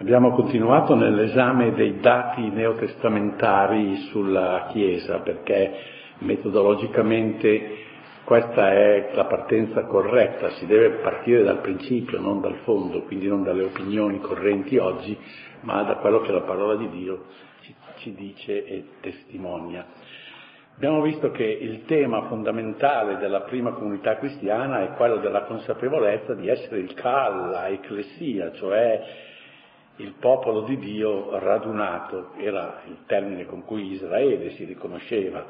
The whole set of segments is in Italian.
Abbiamo continuato nell'esame dei dati neotestamentari sulla Chiesa perché metodologicamente questa è la partenza corretta, si deve partire dal principio, non dal fondo, quindi non dalle opinioni correnti oggi, ma da quello che la parola di Dio ci, ci dice e testimonia. Abbiamo visto che il tema fondamentale della prima comunità cristiana è quello della consapevolezza di essere il Cal, la Ecclesia, cioè il popolo di Dio radunato, era il termine con cui Israele si riconosceva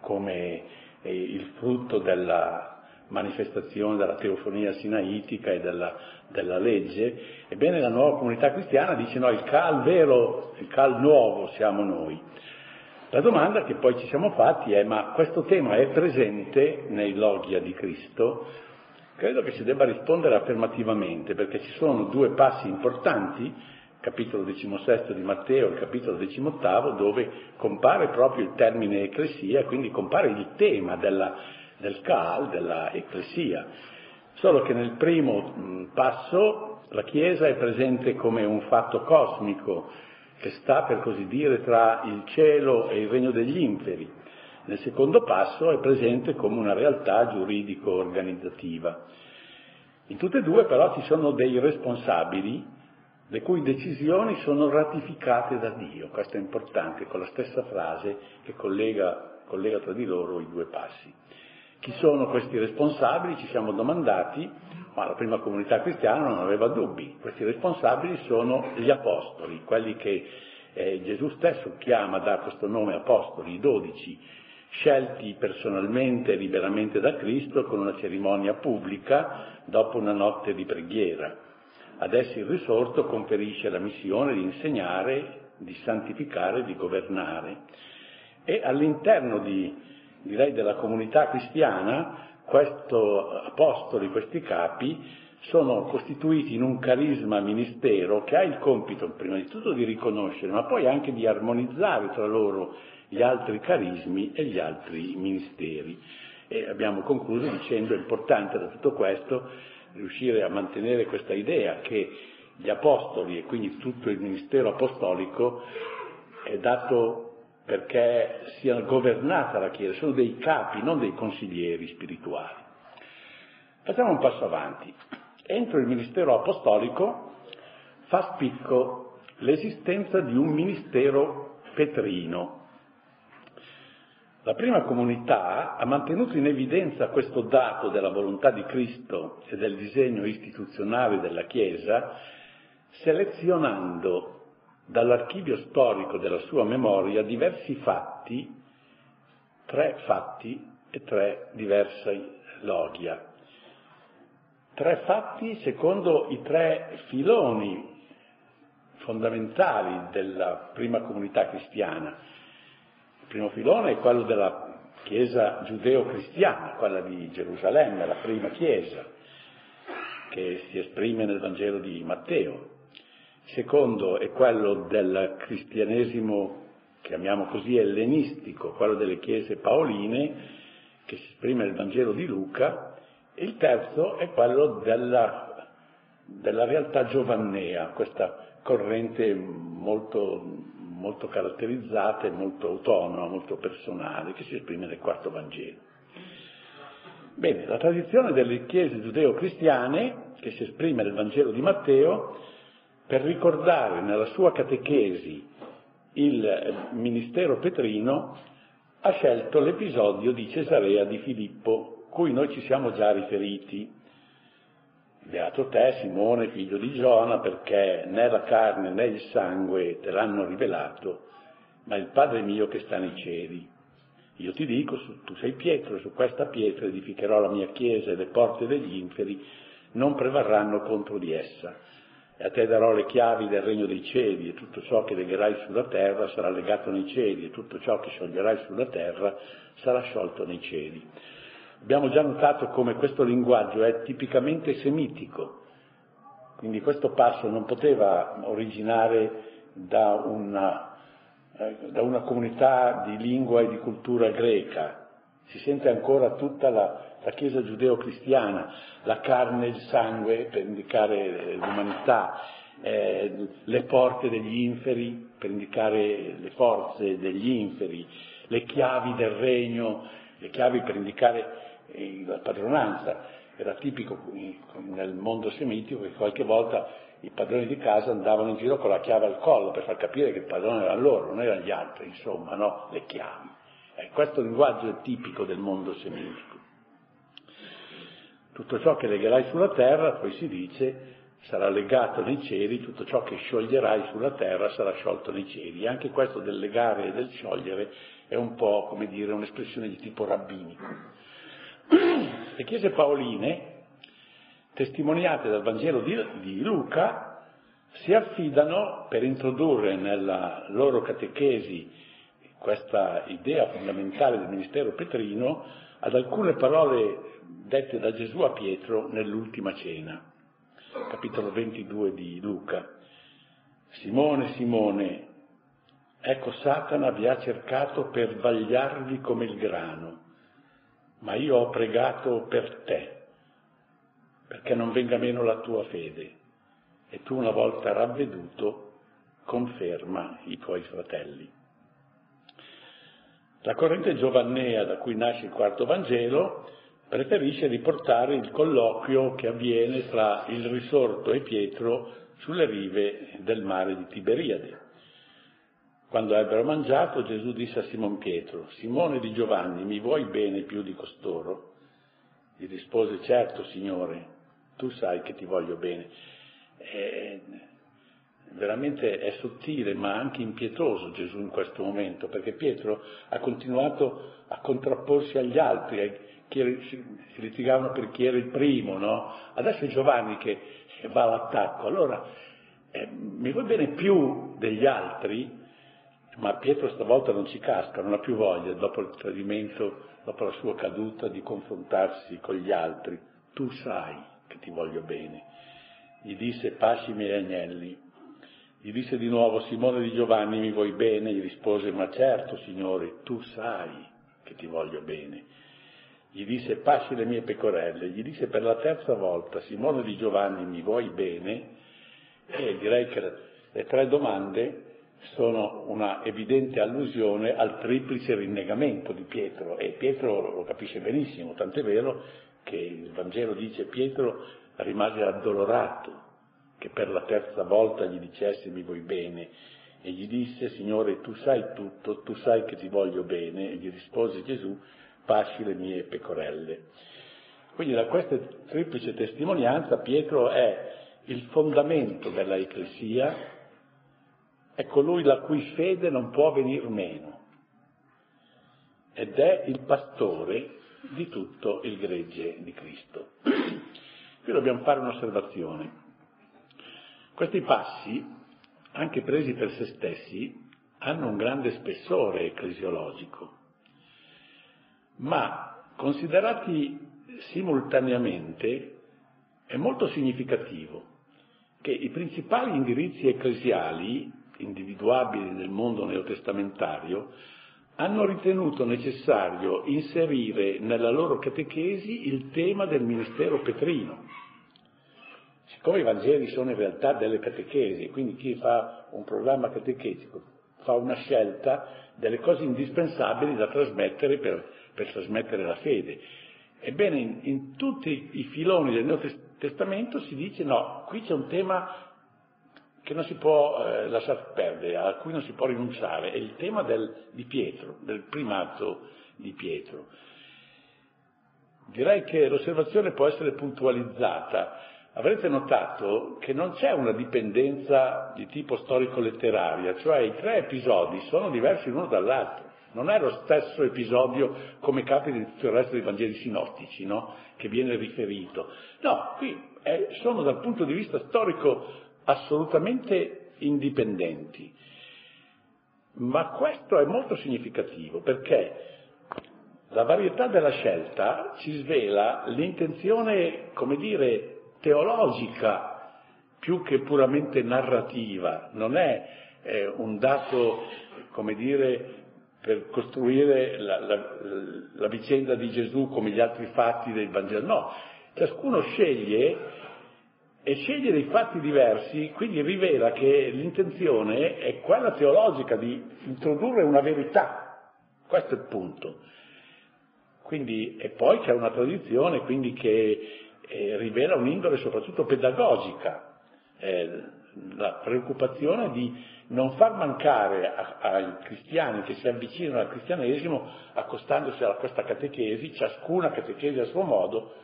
come eh, il frutto della manifestazione della teofonia sinaitica e della, della, legge, ebbene la nuova comunità cristiana dice no, il cal vero, il cal nuovo siamo noi. La domanda che poi ci siamo fatti è ma questo tema è presente nei logia di Cristo? Credo che si debba rispondere affermativamente perché ci sono due passi importanti capitolo XVI di Matteo il capitolo XVIII, dove compare proprio il termine ecclesia, quindi compare il tema della, del Kaal, della ecclesia. Solo che nel primo passo la Chiesa è presente come un fatto cosmico che sta, per così dire, tra il cielo e il regno degli inferi. Nel secondo passo è presente come una realtà giuridico-organizzativa. In tutte e due però ci sono dei responsabili le cui decisioni sono ratificate da Dio. Questo è importante, con la stessa frase che collega, collega tra di loro i due passi. Chi sono questi responsabili? Ci siamo domandati, ma la prima comunità cristiana non aveva dubbi. Questi responsabili sono gli apostoli, quelli che eh, Gesù stesso chiama, dà questo nome apostoli, i dodici, scelti personalmente e liberamente da Cristo con una cerimonia pubblica dopo una notte di preghiera. Ad essi il risorto conferisce la missione di insegnare, di santificare, di governare. E all'interno di, direi, della comunità cristiana, questi apostoli, questi capi, sono costituiti in un carisma ministero che ha il compito, prima di tutto, di riconoscere, ma poi anche di armonizzare tra loro gli altri carismi e gli altri ministeri. E abbiamo concluso dicendo è importante da tutto questo riuscire a mantenere questa idea che gli apostoli e quindi tutto il ministero apostolico è dato perché sia governata la Chiesa, sono dei capi, non dei consiglieri spirituali. Facciamo un passo avanti. Entro il ministero apostolico fa spicco l'esistenza di un ministero petrino, la prima comunità ha mantenuto in evidenza questo dato della volontà di Cristo e del disegno istituzionale della Chiesa, selezionando dall'archivio storico della sua memoria diversi fatti, tre fatti e tre diverse logia. Tre fatti secondo i tre filoni fondamentali della prima comunità cristiana primo filone è quello della Chiesa giudeo-cristiana, quella di Gerusalemme, la prima Chiesa, che si esprime nel Vangelo di Matteo. Il secondo è quello del cristianesimo, chiamiamo così, ellenistico, quello delle chiese paoline, che si esprime nel Vangelo di Luca. E il terzo è quello della, della realtà giovannea, questa corrente molto molto caratterizzata e molto autonoma, molto personale, che si esprime nel quarto Vangelo. Bene, la tradizione delle chiese giudeo-cristiane, che si esprime nel Vangelo di Matteo, per ricordare nella sua catechesi il ministero petrino, ha scelto l'episodio di Cesarea di Filippo, cui noi ci siamo già riferiti Beato te, Simone, figlio di Giona, perché né la carne né il sangue te l'hanno rivelato, ma il Padre mio che sta nei cieli. Io ti dico, tu sei Pietro, su questa pietra edificherò la mia chiesa e le porte degli inferi non prevarranno contro di essa. E a te darò le chiavi del regno dei cieli, e tutto ciò che legherai sulla terra sarà legato nei cieli, e tutto ciò che scioglierai sulla terra sarà sciolto nei cieli. Abbiamo già notato come questo linguaggio è tipicamente semitico, quindi questo passo non poteva originare da una, eh, da una comunità di lingua e di cultura greca, si sente ancora tutta la, la Chiesa giudeo-cristiana, la carne e il sangue per indicare l'umanità, eh, le porte degli inferi per indicare le forze degli inferi, le chiavi del regno, le chiavi per indicare la padronanza. Era tipico nel mondo semitico che qualche volta i padroni di casa andavano in giro con la chiave al collo per far capire che il padrone era loro, non erano gli altri, insomma, no? Le chiavi. Eh, questo linguaggio è tipico del mondo semitico. Tutto ciò che legherai sulla terra, poi si dice, sarà legato nei cieli, tutto ciò che scioglierai sulla terra sarà sciolto nei cieli. Anche questo del legare e del sciogliere è un po', come dire, un'espressione di tipo rabbinico. Le chiese paoline, testimoniate dal Vangelo di, di Luca, si affidano per introdurre nella loro catechesi questa idea fondamentale del ministero petrino ad alcune parole dette da Gesù a Pietro nell'ultima cena, capitolo 22 di Luca. Simone, Simone, ecco Satana vi ha cercato per vagliarvi come il grano, ma io ho pregato per te, perché non venga meno la tua fede, e tu una volta ravveduto conferma i tuoi fratelli. La corrente giovannea da cui nasce il quarto Vangelo preferisce riportare il colloquio che avviene tra il risorto e Pietro sulle rive del mare di Tiberiade. Quando ebbero mangiato, Gesù disse a Simon Pietro, Simone di Giovanni, mi vuoi bene più di costoro? Gli rispose, certo, Signore, tu sai che ti voglio bene. E veramente è sottile ma anche impietoso Gesù in questo momento, perché Pietro ha continuato a contrapporsi agli altri, si litigavano per chi era il primo, no? Adesso è Giovanni che va all'attacco, allora eh, mi vuoi bene più degli altri, ma Pietro stavolta non ci casca, non ha più voglia, dopo il tradimento, dopo la sua caduta, di confrontarsi con gli altri. Tu sai che ti voglio bene. Gli disse, pasci i miei agnelli, gli disse di nuovo, Simone di Giovanni, mi vuoi bene? Gli rispose, ma certo, Signore, tu sai che ti voglio bene. Gli disse, pasci le mie pecorelle. Gli disse per la terza volta, Simone di Giovanni, mi vuoi bene? E direi che le tre domande sono una evidente allusione al triplice rinnegamento di Pietro e Pietro lo capisce benissimo, tant'è vero che il Vangelo dice Pietro rimase addolorato che per la terza volta gli dicesse mi vuoi bene e gli disse Signore tu sai tutto, tu sai che ti voglio bene e gli rispose Gesù pasci le mie pecorelle. Quindi da questa triplice testimonianza Pietro è il fondamento della Ecclesia, è colui la cui fede non può venir meno ed è il pastore di tutto il gregge di Cristo. Qui dobbiamo fare un'osservazione. Questi passi, anche presi per se stessi, hanno un grande spessore ecclesiologico, ma considerati simultaneamente è molto significativo che i principali indirizzi ecclesiali individuabili nel mondo neotestamentario hanno ritenuto necessario inserire nella loro catechesi il tema del ministero petrino Siccome i Vangeli sono in realtà delle catechesi, quindi chi fa un programma catechetico fa una scelta delle cose indispensabili da trasmettere per, per trasmettere la fede. Ebbene, in, in, tutti i filoni del Nuovo Testamento si dice no, qui c'è un tema che non si può eh, lasciare perdere, a cui non si può rinunciare, è il tema del, di Pietro, del primato di Pietro. Direi che l'osservazione può essere puntualizzata avrete notato che non c'è una dipendenza di tipo storico-letteraria, cioè i tre episodi sono diversi l'uno dall'altro. Non è lo stesso episodio come capita in tutto il resto dei Vangeli sinottici, no? Che viene riferito. No, qui è, sono dal punto di vista storico assolutamente indipendenti. Ma questo è molto significativo perché la varietà della scelta ci svela l'intenzione, come dire, teologica più che puramente narrativa, non è eh, un dato, come dire, per costruire la, la, la, vicenda di Gesù come gli altri fatti del Vangelo, no, ciascuno sceglie E scegliere i fatti diversi quindi rivela che l'intenzione è quella teologica di introdurre una verità. Questo è il punto. Quindi, e poi c'è una tradizione che eh, rivela un'indole soprattutto pedagogica, eh, la preoccupazione di non far mancare a, ai cristiani che si avvicinano al cristianesimo, accostandosi a questa catechesi, ciascuna catechesi a suo modo,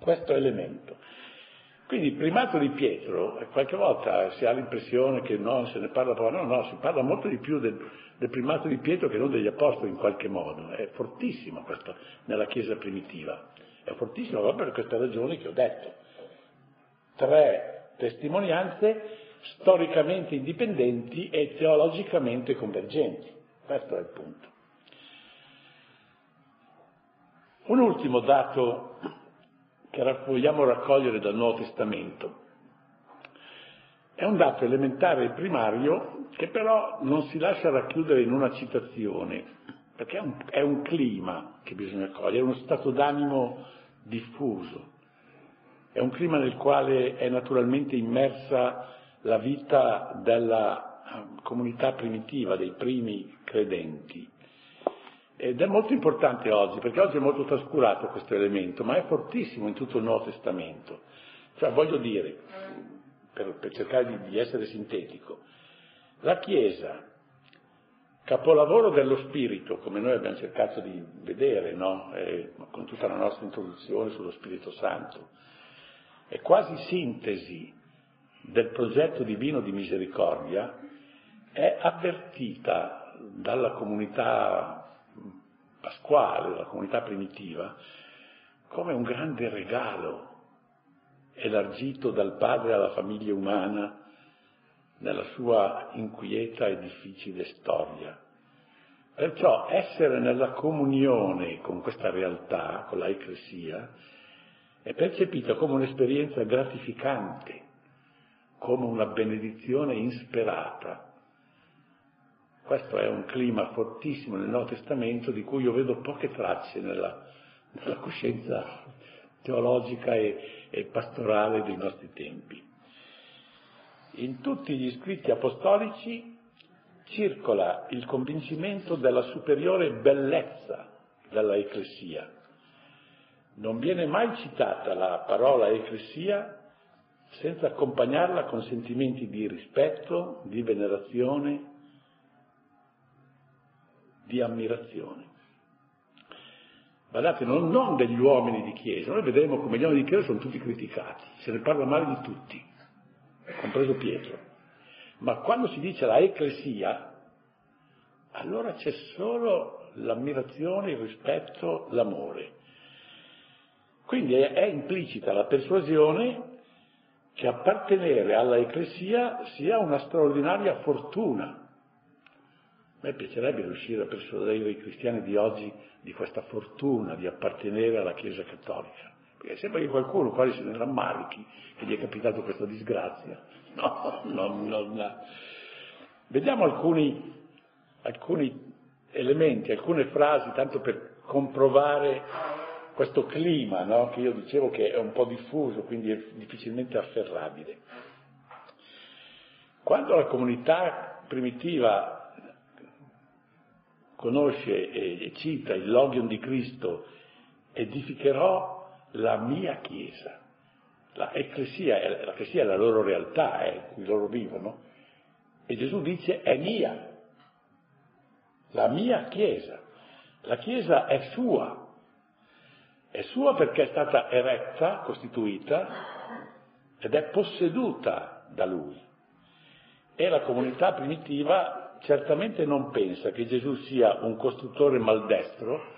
questo elemento. Quindi il primato di Pietro, qualche volta si ha l'impressione che non se ne parla poco, no, no, si parla molto di più del, del, primato di Pietro che non degli apostoli in qualche modo, è fortissimo questo nella Chiesa primitiva, è fortissimo proprio per queste ragioni che ho detto. Tre testimonianze storicamente indipendenti e teologicamente convergenti, questo è il punto. Un ultimo dato che vogliamo raccogliere dal Nuovo Testamento. È un dato elementare e primario che però non si lascia racchiudere in una citazione, perché è un, è un clima che bisogna cogliere, è uno stato d'animo diffuso, è un clima nel quale è naturalmente immersa la vita della eh, comunità primitiva, dei primi credenti. Ed è molto importante oggi, perché oggi è molto trascurato questo elemento, ma è fortissimo in tutto il Nuovo Testamento. Cioè, voglio dire, per, per cercare di, di essere sintetico, la Chiesa, capolavoro dello Spirito, come noi abbiamo cercato di vedere, no? eh, con tutta la nostra introduzione sullo Spirito Santo, è quasi sintesi del progetto divino di misericordia, è avvertita dalla comunità pasquale, la comunità primitiva, come un grande regalo elargito dal padre alla famiglia umana nella sua inquieta e difficile storia. Perciò essere nella comunione con questa realtà, con la Ecclesia, è percepita come un'esperienza gratificante, come una benedizione insperata, questo è un clima fortissimo nel Nuovo Testamento di cui io vedo poche tracce nella, nella coscienza teologica e, e pastorale dei nostri tempi. In tutti gli scritti apostolici circola il convincimento della superiore bellezza della Ecclesia. Non viene mai citata la parola Ecclesia senza accompagnarla con sentimenti di rispetto, di venerazione, di ammirazione. Guardate, non, non, degli uomini di chiesa, noi vedremo come gli uomini di chiesa sono tutti criticati, se ne parla male di tutti, compreso Pietro. Ma quando si dice la ecclesia, allora c'è solo l'ammirazione, il rispetto, l'amore. Quindi è, è implicita la persuasione che appartenere alla ecclesia sia una straordinaria fortuna a me piacerebbe riuscire a persuadere i cristiani di oggi di questa fortuna di appartenere alla Chiesa Cattolica, perché sembra che qualcuno quasi se ne rammarichi che gli è capitato questa disgrazia. No, no, no, no. Vediamo alcuni, alcuni elementi, alcune frasi, tanto per comprovare questo clima no? che io dicevo che è un po' diffuso, quindi è difficilmente afferrabile. Quando la comunità primitiva conosce e cita il logion di Cristo, edificherò la mia Chiesa. La ecclesia, la ecclesia è la loro realtà, è cui loro vivono. E Gesù dice è mia, la mia Chiesa. La Chiesa è sua, è sua perché è stata eretta, costituita ed è posseduta da Lui. E la comunità primitiva certamente non pensa che Gesù sia un costruttore maldestro,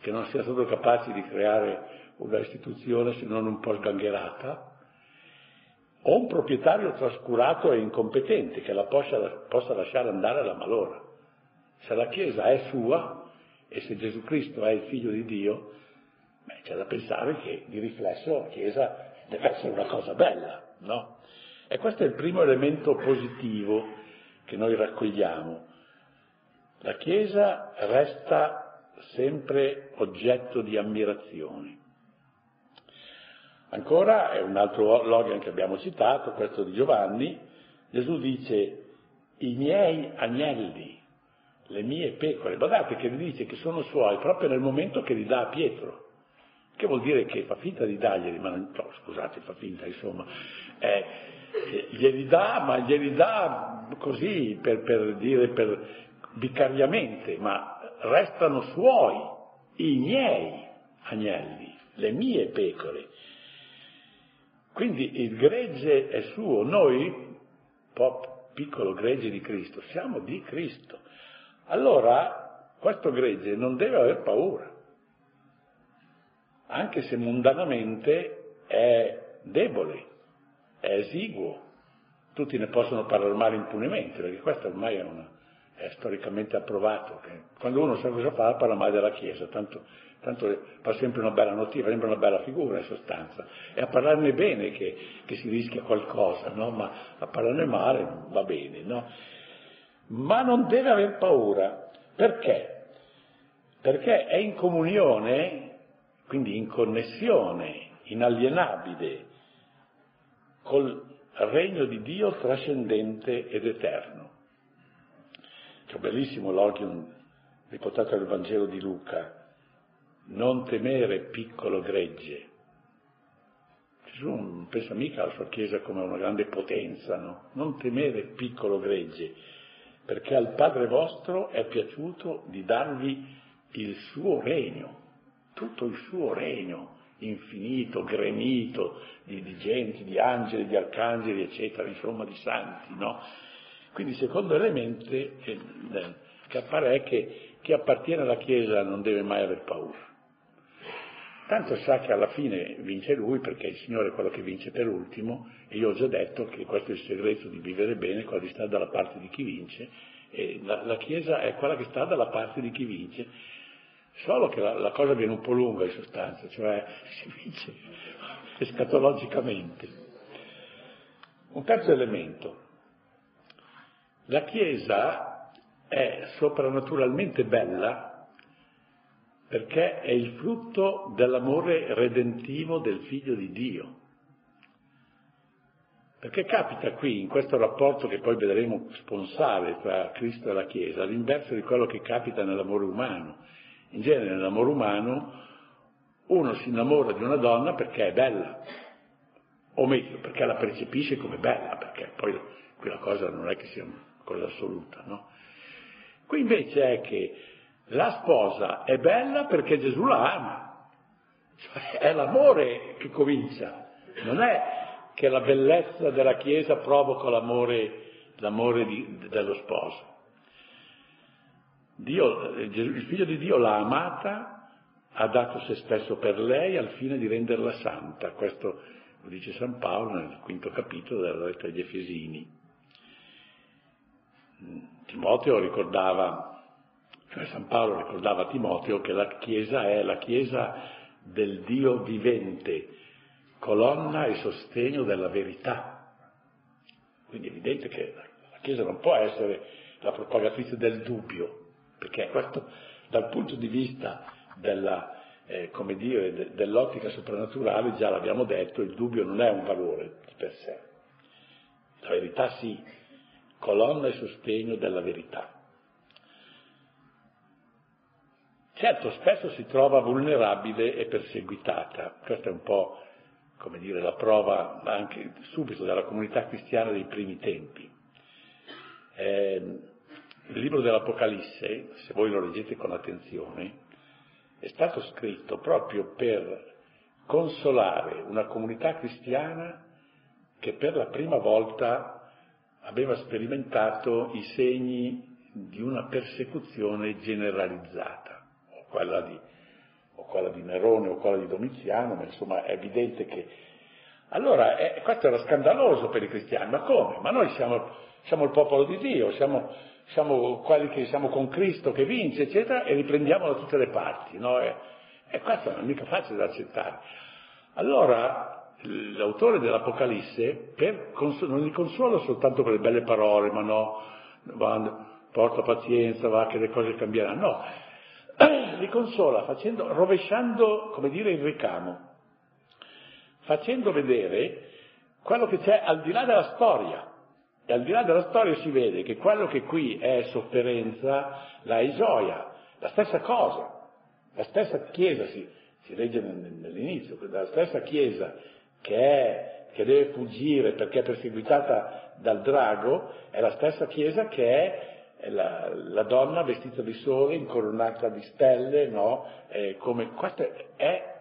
che non sia stato capace di creare una istituzione se non un po' sgangherata, o un proprietario trascurato e incompetente che la possa, possa lasciare andare alla malora. Se la Chiesa è sua e se Gesù Cristo è il figlio di Dio, beh, c'è da pensare che di riflesso la Chiesa deve essere una cosa bella, no? E questo è il primo elemento positivo che noi raccogliamo. La Chiesa resta sempre oggetto di ammirazione. Ancora è un altro Logan che abbiamo citato, questo di Giovanni, Gesù dice i miei agnelli, le mie pecore, guardate che li dice che sono suoi proprio nel momento che li dà a Pietro, che vuol dire che fa finta di darglieli, ma non, no, scusate, fa finta insomma, eh, glieli dà, ma glieli dà così per, per dire, per vicariamente, ma restano suoi, i miei agnelli, le mie pecore. Quindi il gregge è suo, noi, pop, piccolo gregge di Cristo, siamo di Cristo. Allora questo gregge non deve aver paura, anche se mondanamente è debole, è esiguo, tutti ne possono parlare male impunemente, perché questo ormai è, una, è storicamente approvato, quando uno sa cosa fa parla male della Chiesa, tanto tanto fa sempre una bella notizia, fa sempre una bella figura in sostanza, è a parlarne bene che, che si rischia qualcosa, no? ma a parlarne male va bene, no? Ma non deve aver paura, perché? Perché è in comunione, quindi in connessione inalienabile col regno di Dio trascendente ed eterno. C'è un bellissimo logium riportato nel Vangelo di Luca, non temere piccolo gregge. Gesù non pensa mica alla sua Chiesa come una grande potenza, no? Non temere piccolo gregge, perché al Padre vostro è piaciuto di darvi il suo regno, tutto il suo regno infinito, gremito di, di gente, di angeli, di arcangeli, eccetera, insomma di santi, no? Quindi secondo elemento eh, che appare è che chi appartiene alla Chiesa non deve mai aver paura. Tanto sa che alla fine vince lui perché il Signore è quello che vince per ultimo e io ho già detto che questo è il segreto di vivere bene, quello di stare dalla parte di chi vince e la, la Chiesa è quella che sta dalla parte di chi vince, solo che la, la cosa viene un po' lunga in sostanza, cioè si vince escatologicamente. Un terzo elemento, la Chiesa è soprannaturalmente bella perché è il frutto dell'amore redentivo del figlio di Dio. Perché capita qui, in questo rapporto che poi vedremo sponsale tra Cristo e la Chiesa, l'inverso di quello che capita nell'amore umano. In genere nell'amore umano uno si innamora di una donna perché è bella, o meglio, perché la percepisce come bella, perché poi quella cosa non è che sia una cosa assoluta, no? Qui invece è che la sposa è bella perché Gesù la ama, cioè è l'amore che comincia, non è che la bellezza della Chiesa provoca l'amore, l'amore di, dello sposo. Dio, il figlio di Dio l'ha amata, ha dato se stesso per lei al fine di renderla santa. Questo lo dice San Paolo nel quinto capitolo della lettera agli Efesini. Timoteo ricordava cioè San Paolo ricordava a Timoteo che la Chiesa è la Chiesa del Dio vivente, colonna e sostegno della verità. Quindi è evidente che la Chiesa non può essere la propagatrice del dubbio, perché questo dal punto di vista della, eh, dire, dell'ottica soprannaturale, già l'abbiamo detto, il dubbio non è un valore di per sé. La verità sì, colonna e sostegno della verità. Certo, spesso si trova vulnerabile e perseguitata, questa è un po', come dire, la prova anche subito della comunità cristiana dei primi tempi. Eh, il libro dell'Apocalisse, se voi lo leggete con attenzione, è stato scritto proprio per consolare una comunità cristiana che per la prima volta aveva sperimentato i segni di una persecuzione generalizzata quella di, o quella di Nerone o quella di Domiziano, ma insomma è evidente che... Allora, eh, questo era scandaloso per i cristiani, ma come? Ma noi siamo, siamo il popolo di Dio, siamo, siamo, quelli che siamo con Cristo che vince, eccetera, e riprendiamo da tutte le parti, no? E, e questo non è mica facile da accettare. Allora, l'autore dell'Apocalisse per, non li consola soltanto con le belle parole, ma no, porta pazienza, va che le cose cambieranno, no, li consola facendo, rovesciando, come dire, il ricamo, facendo vedere quello che c'è al di là della storia. E al di là della storia si vede che quello che qui è sofferenza, la è gioia, la stessa cosa, la stessa Chiesa, si, si legge nell'inizio, la stessa Chiesa che, è, che deve fuggire perché è perseguitata dal drago, è la stessa Chiesa che è la, la, donna vestita di sole, incoronata di stelle, no? Eh, come, questo è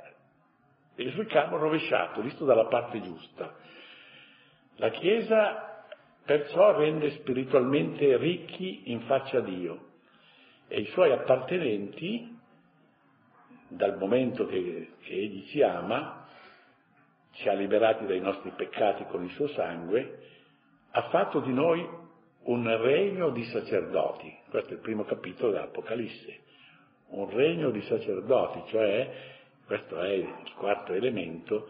il ricamo rovesciato, visto dalla parte giusta. La Chiesa perciò rende spiritualmente ricchi in faccia a Dio e i suoi appartenenti, dal momento che, che Egli ci ama, ci ha liberati dai nostri peccati con il suo sangue, ha fatto di noi un regno di sacerdoti. Questo è il primo capitolo dell'Apocalisse. Un regno di sacerdoti, cioè, questo è il quarto elemento,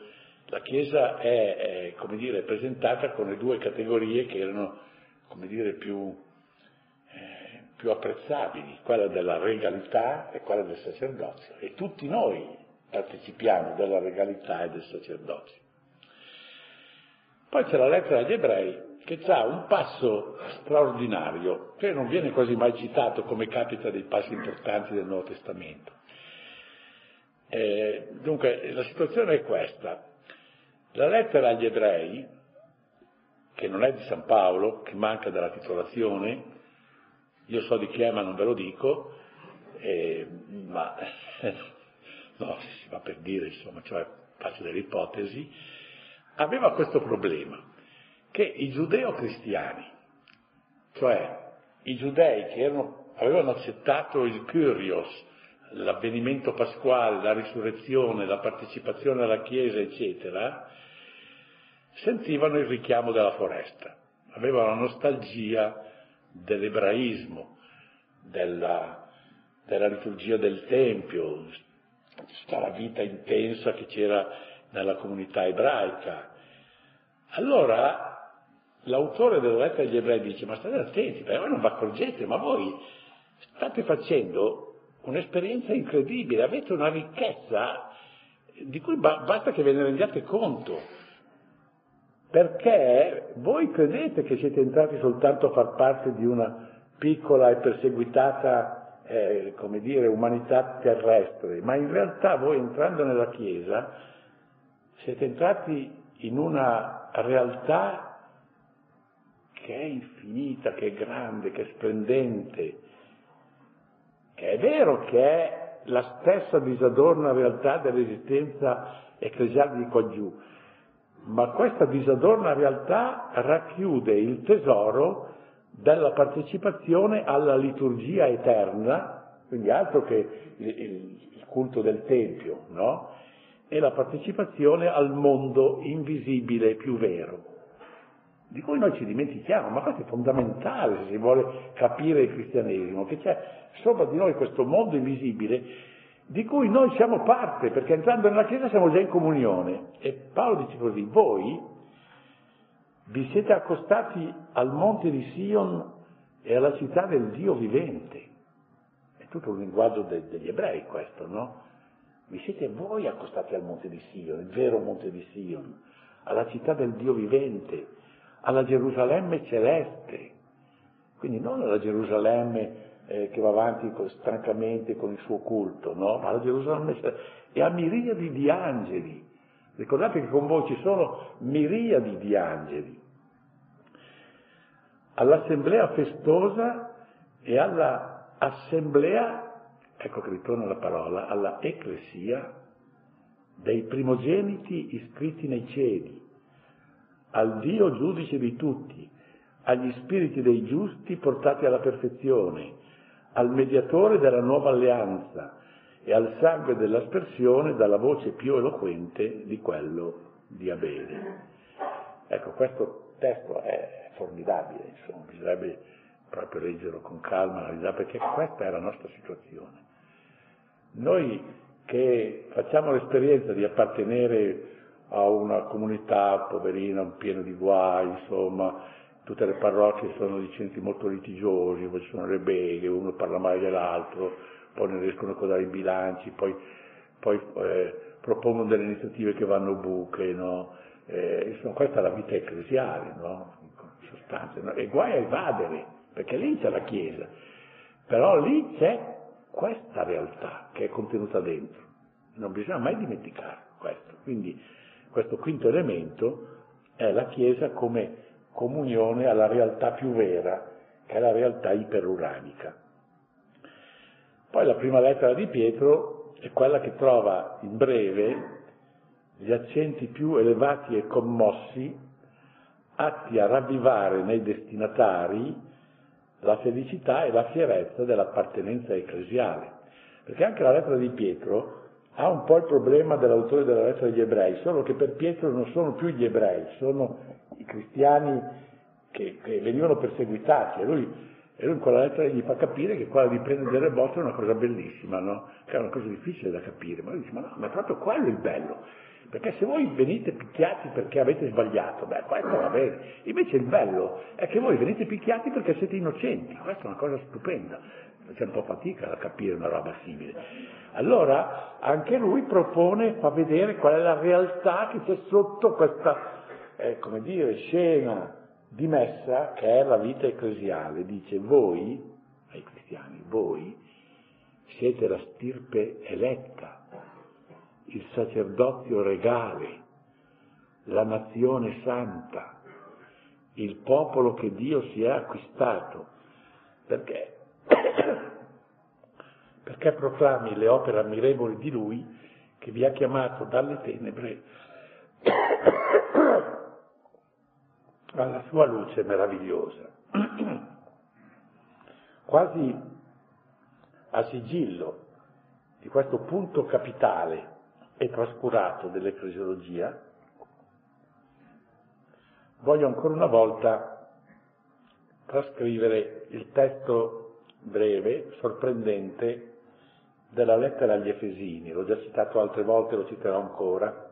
la Chiesa è, è dire, presentata con le due categorie che erano, dire, più, eh, più apprezzabili, quella della regalità e quella del sacerdozio. E tutti noi partecipiamo della regalità e del sacerdozio. Poi c'è la lettera agli ebrei che ha un passo straordinario, che non viene quasi mai citato come capita dei passi importanti del Nuovo Testamento. Eh, dunque, la situazione è questa. La lettera agli ebrei, che non è di San Paolo, che manca della titolazione, io so di chi è ma non ve lo dico, eh, ma no, si va per dire, insomma, cioè faccio delle ipotesi, aveva questo problema, che i giudeo-cristiani, cioè i giudei che erano, avevano accettato il Kyrios, l'avvenimento pasquale, la risurrezione, la partecipazione alla Chiesa, eccetera, sentivano il richiamo della foresta, avevano la nostalgia dell'ebraismo, della, della liturgia del Tempio, tutta la vita intensa che c'era nella comunità ebraica. Allora l'autore della lettera agli ebrei dice, ma state attenti, perché voi non vi accorgete, ma voi state facendo un'esperienza incredibile, avete una ricchezza di cui basta che ve ne rendiate conto perché voi credete che siete entrati soltanto a far parte di una piccola e perseguitata, eh, come dire, umanità terrestre, ma in realtà voi entrando nella Chiesa siete entrati in una realtà che è infinita, che è grande, che è splendente, che è vero che è la stessa disadorna realtà dell'esistenza ecclesiale di qua giù, ma questa disadorna realtà racchiude il tesoro della partecipazione alla liturgia eterna, quindi altro che il, culto del Tempio, no? E la partecipazione al mondo invisibile più vero, di cui noi ci dimentichiamo, ma questo è fondamentale se si vuole capire il cristianesimo, che c'è sopra di noi questo mondo invisibile di cui noi siamo parte, perché entrando nella Chiesa siamo già in comunione. E Paolo dice così, voi vi siete accostati al monte di Sion e alla città del Dio vivente. È tutto un linguaggio de- degli ebrei questo, no? Vi siete voi accostati al monte di Sion, il vero monte di Sion, alla città del Dio vivente, alla Gerusalemme celeste. Quindi non alla Gerusalemme eh, che va avanti stancamente con il suo culto, no? Ma la Gerusalemme e a miriadi di angeli. Ricordate che con voi ci sono miriadi di angeli. All'assemblea festosa e all'assemblea, ecco che ritorna la parola, alla ecclesia dei primogeniti iscritti nei cieli, al Dio giudice di tutti, agli spiriti dei giusti portati alla perfezione, al mediatore della nuova alleanza e al sangue dell'aspersione dalla voce più eloquente di quello di Abele. Ecco, questo testo è formidabile, insomma, bisognerebbe proprio leggerlo con calma, perché questa è la nostra situazione. Noi che facciamo l'esperienza di appartenere a una comunità poverina, piena di guai, insomma, tutte le parrocchie sono di centri molto litigiosi, poi ci sono le beghe, uno parla male dell'altro, poi non riescono a codare i bilanci, poi, poi, eh, propongono delle iniziative che vanno buche, no? eh, insomma, questa è la vita ecclesiale, no? in sostanza, no? e guai a evadere, perché lì c'è la Chiesa, però lì c'è questa realtà che è contenuta dentro, non bisogna mai dimenticare questo, quindi questo quinto elemento è la Chiesa come comunione alla realtà più vera, che è la realtà iperuranica. Poi la prima lettera di Pietro è quella che trova in breve gli accenti più elevati e commossi atti a ravvivare nei destinatari la felicità e la fierezza dell'appartenenza ecclesiale. Perché anche la lettera di Pietro ha un po' il problema dell'autore della lettera agli ebrei, solo che per Pietro non sono più gli ebrei, sono cristiani che, che venivano perseguitati e lui, e lui in quella lettera gli fa capire che quella di prendere delle botte è una cosa bellissima, no? che è una cosa difficile da capire, ma lui dice ma no, ma è proprio quello il bello, perché se voi venite picchiati perché avete sbagliato, beh, questo va bene. Invece il bello è che voi venite picchiati perché siete innocenti. Questa è una cosa stupenda. C'è un po' fatica a capire una roba simile. Allora, anche lui propone, fa vedere qual è la realtà che c'è sotto questa, eh, come dire, scena di messa che è la vita ecclesiale. Dice, voi, ai cristiani, voi siete la stirpe eletta il sacerdozio regale, la nazione santa, il popolo che Dio si è acquistato. Perché? Perché proclami le opere ammirevoli di Lui che vi ha chiamato dalle tenebre alla sua luce meravigliosa. Quasi a sigillo di questo punto capitale e trascurato dell'ecclesiologia, voglio ancora una volta trascrivere il testo breve, sorprendente, della lettera agli Efesini, l'ho già citato altre volte, lo citerò ancora,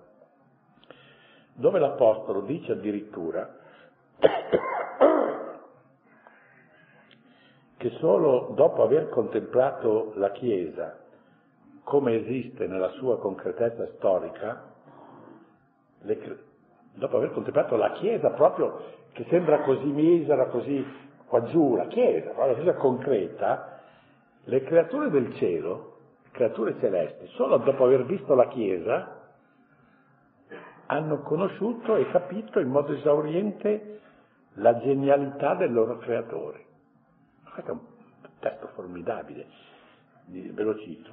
dove l'Apostolo dice addirittura che solo dopo aver contemplato la Chiesa come esiste nella sua concretezza storica, le, dopo aver contemplato la Chiesa proprio che sembra così misera, così qua giù, la Chiesa, la Chiesa concreta, le creature del cielo, le creature celesti, solo dopo aver visto la Chiesa, hanno conosciuto e capito in modo esauriente la genialità del loro creatore. Questo è un testo formidabile, ve lo cito.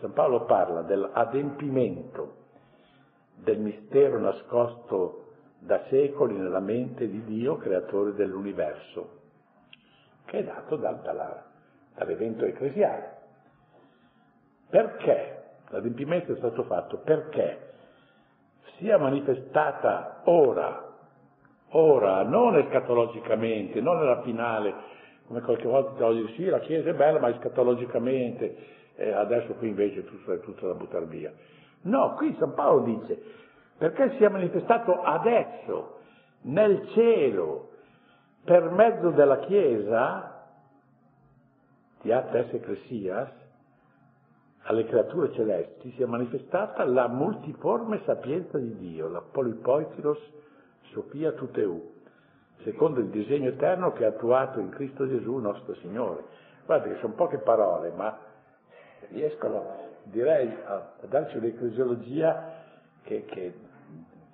San Paolo parla dell'adempimento del mistero nascosto da secoli nella mente di Dio, creatore dell'universo, che è dato dal, dalla, dall'evento ecclesiale. Perché l'adempimento è stato fatto? Perché sia manifestata ora, ora, non escatologicamente, non nella finale, come qualche volta oggi sì, la Chiesa è bella, ma escatologicamente, e adesso qui invece tutto è tutto da buttare via. No, qui San Paolo dice, perché si è manifestato adesso, nel cielo, per mezzo della Chiesa, Tiates Ecclesias, alle creature celesti, si è manifestata la multiforme sapienza di Dio, la polipoikilos Sofia Tuteu, secondo il disegno eterno che ha attuato in Cristo Gesù nostro Signore. Guardate che sono poche parole, ma riescono, direi, a, a darci un'ecclesiologia che, che,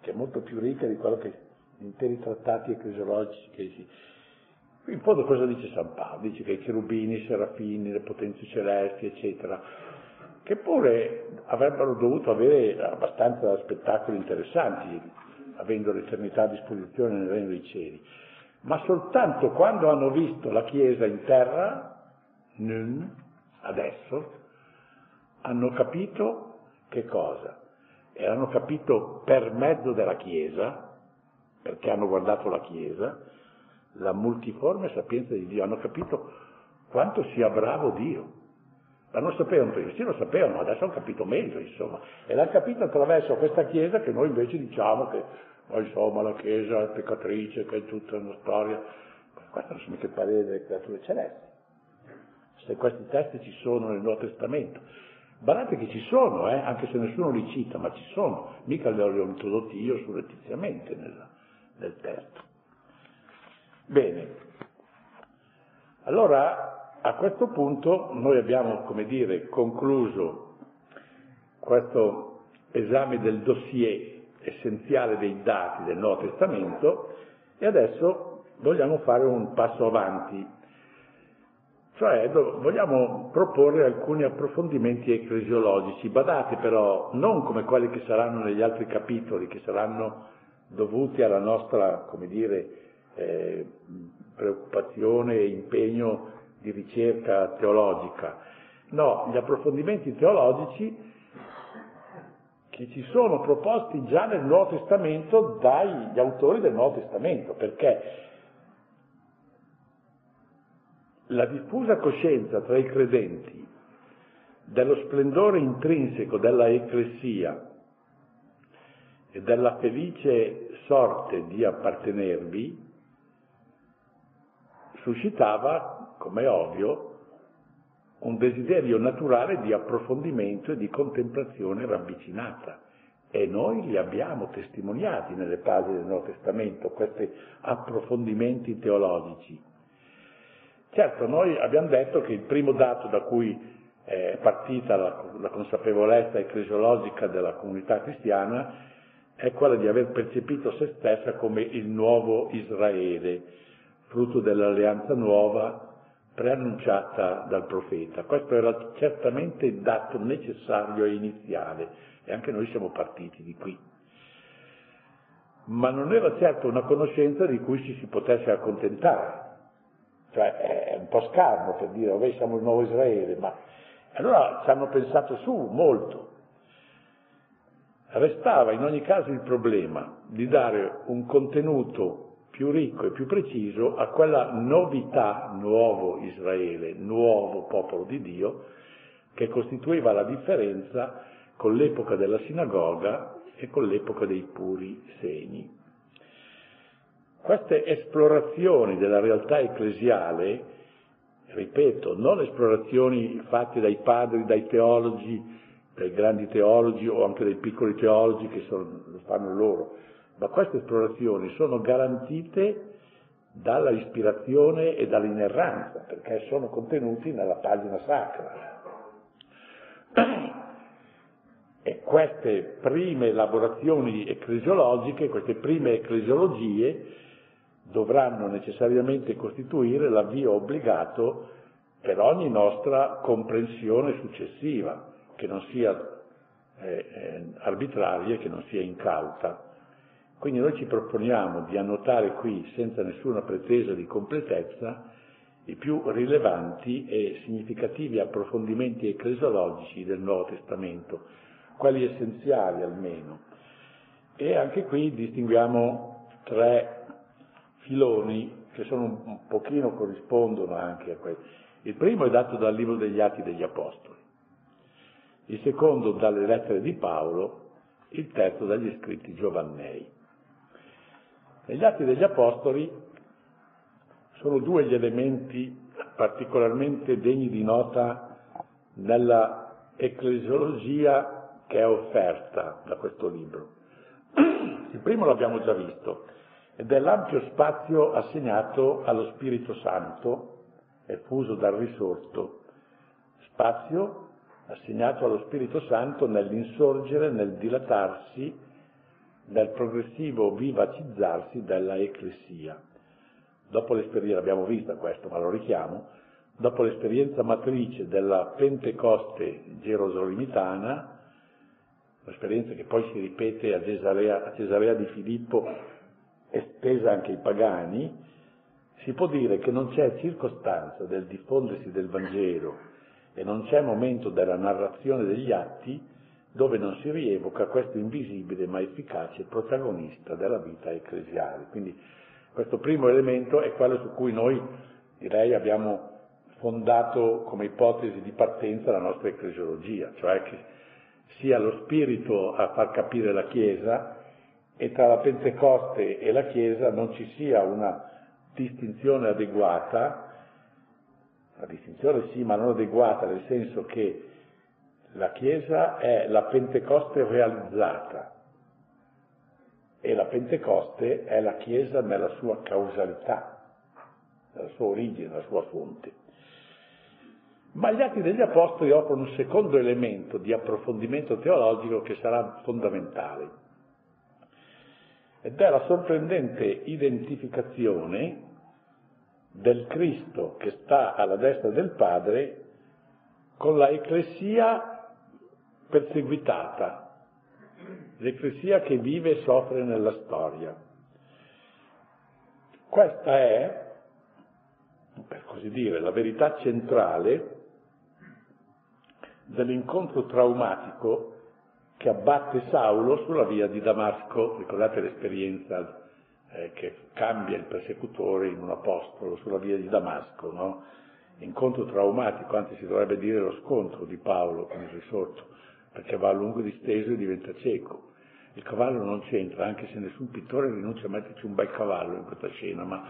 che, è molto più ricca di quello che interi trattati ecclesiologici che si... In fondo cosa dice San Paolo? Dice che i cherubini, i serafini, le potenze celesti, eccetera, che pure avrebbero dovuto avere abbastanza spettacoli interessanti, avendo l'eternità a disposizione nel regno dei cieli, ma soltanto quando hanno visto la Chiesa in terra, adesso, hanno capito che cosa? E hanno capito per mezzo della Chiesa, perché hanno guardato la Chiesa, la multiforme sapienza di Dio, hanno capito quanto sia bravo Dio. Ma non sapevano prima, sì lo sapevano, adesso hanno capito meglio, insomma, e l'hanno capito attraverso questa Chiesa che noi invece diciamo che, oh, insomma, la Chiesa è peccatrice, che è tutta una storia. Questo non sono mica parere delle creature celesti. Se questi testi ci sono nel Nuovo Testamento, Badate che ci sono, eh, anche se nessuno li cita, ma ci sono, mica li ho introdotti io surrettiziamente nel, nel testo. Bene, allora a questo punto noi abbiamo, come dire, concluso questo esame del dossier essenziale dei dati del Nuovo Testamento e adesso vogliamo fare un passo avanti cioè vogliamo proporre alcuni approfondimenti ecclesiologici, badate però non come quelli che saranno negli altri capitoli, che saranno dovuti alla nostra, come dire, eh, preoccupazione e impegno di ricerca teologica. No, gli approfondimenti teologici che ci sono proposti già nel Nuovo Testamento dagli autori del Nuovo Testamento, perché la diffusa coscienza tra i credenti dello splendore intrinseco della Ecclesia e della felice sorte di appartenervi suscitava, come è ovvio, un desiderio naturale di approfondimento e di contemplazione ravvicinata. E noi li abbiamo testimoniati nelle pagine del Nuovo Testamento, questi approfondimenti teologici. Certo, noi abbiamo detto che il primo dato da cui è partita la, la consapevolezza ecclesiologica della comunità cristiana è quella di aver percepito se stessa come il nuovo Israele, frutto dell'alleanza nuova preannunciata dal profeta. Questo era certamente il dato necessario e iniziale e anche noi siamo partiti di qui. Ma non era certo una conoscenza di cui ci si potesse accontentare cioè è un po' scarno per dire, vabbè siamo il nuovo Israele, ma allora ci hanno pensato su molto. Restava in ogni caso il problema di dare un contenuto più ricco e più preciso a quella novità, nuovo Israele, nuovo popolo di Dio, che costituiva la differenza con l'epoca della sinagoga e con l'epoca dei puri segni. Queste esplorazioni della realtà ecclesiale, ripeto, non esplorazioni fatte dai padri, dai teologi, dai grandi teologi o anche dai piccoli teologi che sono, lo fanno loro, ma queste esplorazioni sono garantite dalla ispirazione e dall'inerranza, perché sono contenuti nella pagina sacra. E queste prime elaborazioni ecclesiologiche, queste prime ecclesiologie, dovranno necessariamente costituire l'avvio obbligato per ogni nostra comprensione successiva, che non sia eh, eh, arbitraria che non sia incauta. Quindi noi ci proponiamo di annotare qui, senza nessuna pretesa di completezza, i più rilevanti e significativi approfondimenti ecclesiologici del Nuovo Testamento, quelli essenziali almeno. E anche qui distinguiamo tre filoni che sono un, pochino corrispondono anche a questo. Il primo è dato dal libro degli Atti degli Apostoli, il secondo dalle lettere di Paolo, il terzo dagli scritti giovannei. Negli Atti degli Apostoli sono due gli elementi particolarmente degni di nota nella ecclesiologia che è offerta da questo libro. Il primo l'abbiamo già visto, ed è l'ampio spazio assegnato allo Spirito Santo, effuso dal risorto, spazio assegnato allo Spirito Santo nell'insorgere, nel dilatarsi, nel progressivo vivacizzarsi della Ecclesia. Dopo l'esperienza, l'abbiamo vista questo, ma lo richiamo, dopo l'esperienza matrice della Pentecoste gerosolimitana, l'esperienza che poi si ripete a Cesarea, a Cesarea di Filippo estesa anche ai pagani, si può dire che non c'è circostanza del diffondersi del Vangelo e non c'è momento della narrazione degli atti dove non si rievoca questo invisibile ma efficace protagonista della vita ecclesiale. Quindi questo primo elemento è quello su cui noi direi abbiamo fondato come ipotesi di partenza la nostra ecclesiologia, cioè che sia lo spirito a far capire la Chiesa e tra la Pentecoste e la Chiesa non ci sia una distinzione adeguata, una distinzione sì, ma non adeguata, nel senso che La Chiesa è la Pentecoste realizzata e la Pentecoste è la Chiesa nella sua causalità, nella sua origine, nella sua fonte. Ma gli atti degli Apostoli offrono un secondo elemento di approfondimento teologico che sarà fondamentale. Ed è la sorprendente identificazione del Cristo che sta alla destra del Padre con la Ecclesia perseguitata, l'Ecclesia che vive e soffre nella storia. Questa è, per così dire, la verità centrale dell'incontro traumatico che abbatte Saulo sulla via di Damasco, ricordate l'esperienza eh, che cambia il persecutore in un apostolo sulla via di Damasco, no? Incontro traumatico, anzi si dovrebbe dire lo scontro di Paolo con il risorto, perché va a lungo disteso e diventa cieco. Il cavallo non c'entra, anche se nessun pittore rinuncia a metterci un bel cavallo in questa scena, ma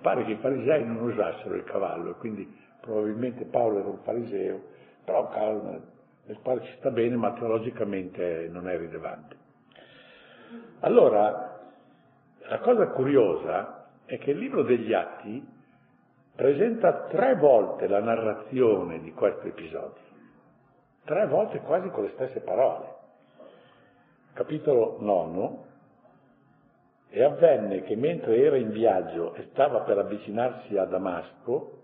pare che i farisei non usassero il cavallo, quindi probabilmente Paolo era un fariseo, però cavallo nel quale ci sta bene, ma teologicamente non è rilevante. Allora, la cosa curiosa è che il libro degli Atti presenta tre volte la narrazione di questo episodio, tre volte quasi con le stesse parole. Capitolo 9. E avvenne che mentre era in viaggio e stava per avvicinarsi a Damasco,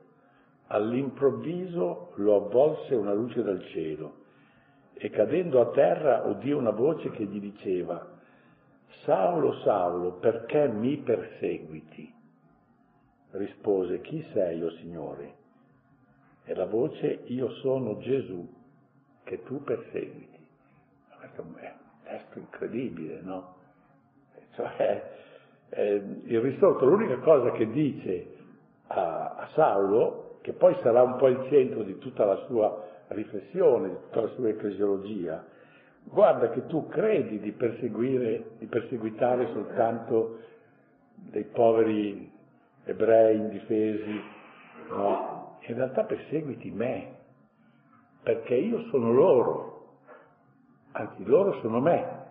all'improvviso lo avvolse una luce dal cielo e cadendo a terra udì una voce che gli diceva Saulo, Saulo, perché mi perseguiti? Rispose, chi sei, o oh Signore? E la voce, io sono Gesù, che tu perseguiti. Questo è un testo incredibile, no? Cioè, eh, il risorto, l'unica cosa che dice a, a Saulo, che poi sarà un po' il centro di tutta la sua riflessione, di tutta la sua ecclesiologia, guarda che tu credi di perseguire, di perseguitare soltanto dei poveri ebrei indifesi, no, in realtà perseguiti me, perché io sono loro, anzi loro sono me,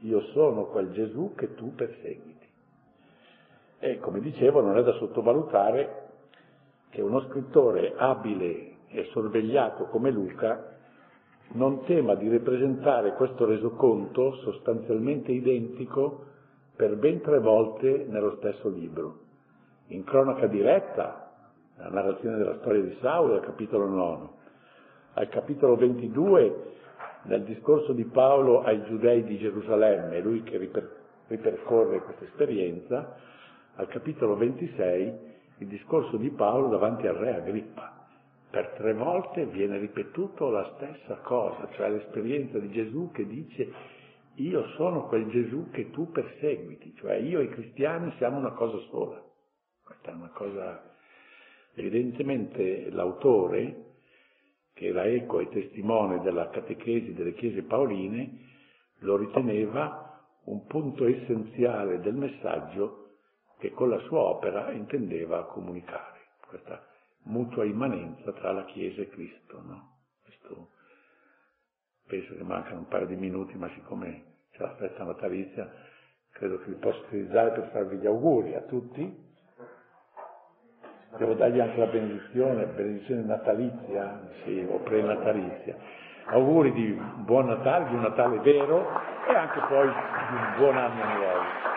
io sono quel Gesù che tu perseguiti. E come dicevo non è da sottovalutare che uno scrittore abile e sorvegliato come Luca non tema di rappresentare questo resoconto sostanzialmente identico per ben tre volte nello stesso libro. In cronaca diretta, la narrazione della storia di Saulo al capitolo 9, al capitolo 22 nel discorso di Paolo ai giudei di Gerusalemme, lui che riper- ripercorre questa esperienza, al capitolo 26 il discorso di Paolo davanti al re Agrippa per tre volte viene ripetuto la stessa cosa, cioè l'esperienza di Gesù che dice io sono quel Gesù che tu perseguiti, cioè io e i cristiani siamo una cosa sola. Questa è una cosa, evidentemente l'autore, che era eco e testimone della catechesi delle chiese paoline, lo riteneva un punto essenziale del messaggio che con la sua opera intendeva comunicare. Questa mutua immanenza tra la Chiesa e Cristo. No? Questo, penso che mancano un paio di minuti, ma siccome c'è la festa natalizia, credo che vi posso utilizzare per farvi gli auguri a tutti. Devo dargli anche la benedizione, benedizione natalizia, sì, o prenatalizia. Auguri di buon Natale, di un Natale vero e anche poi di un buon anno nuovo.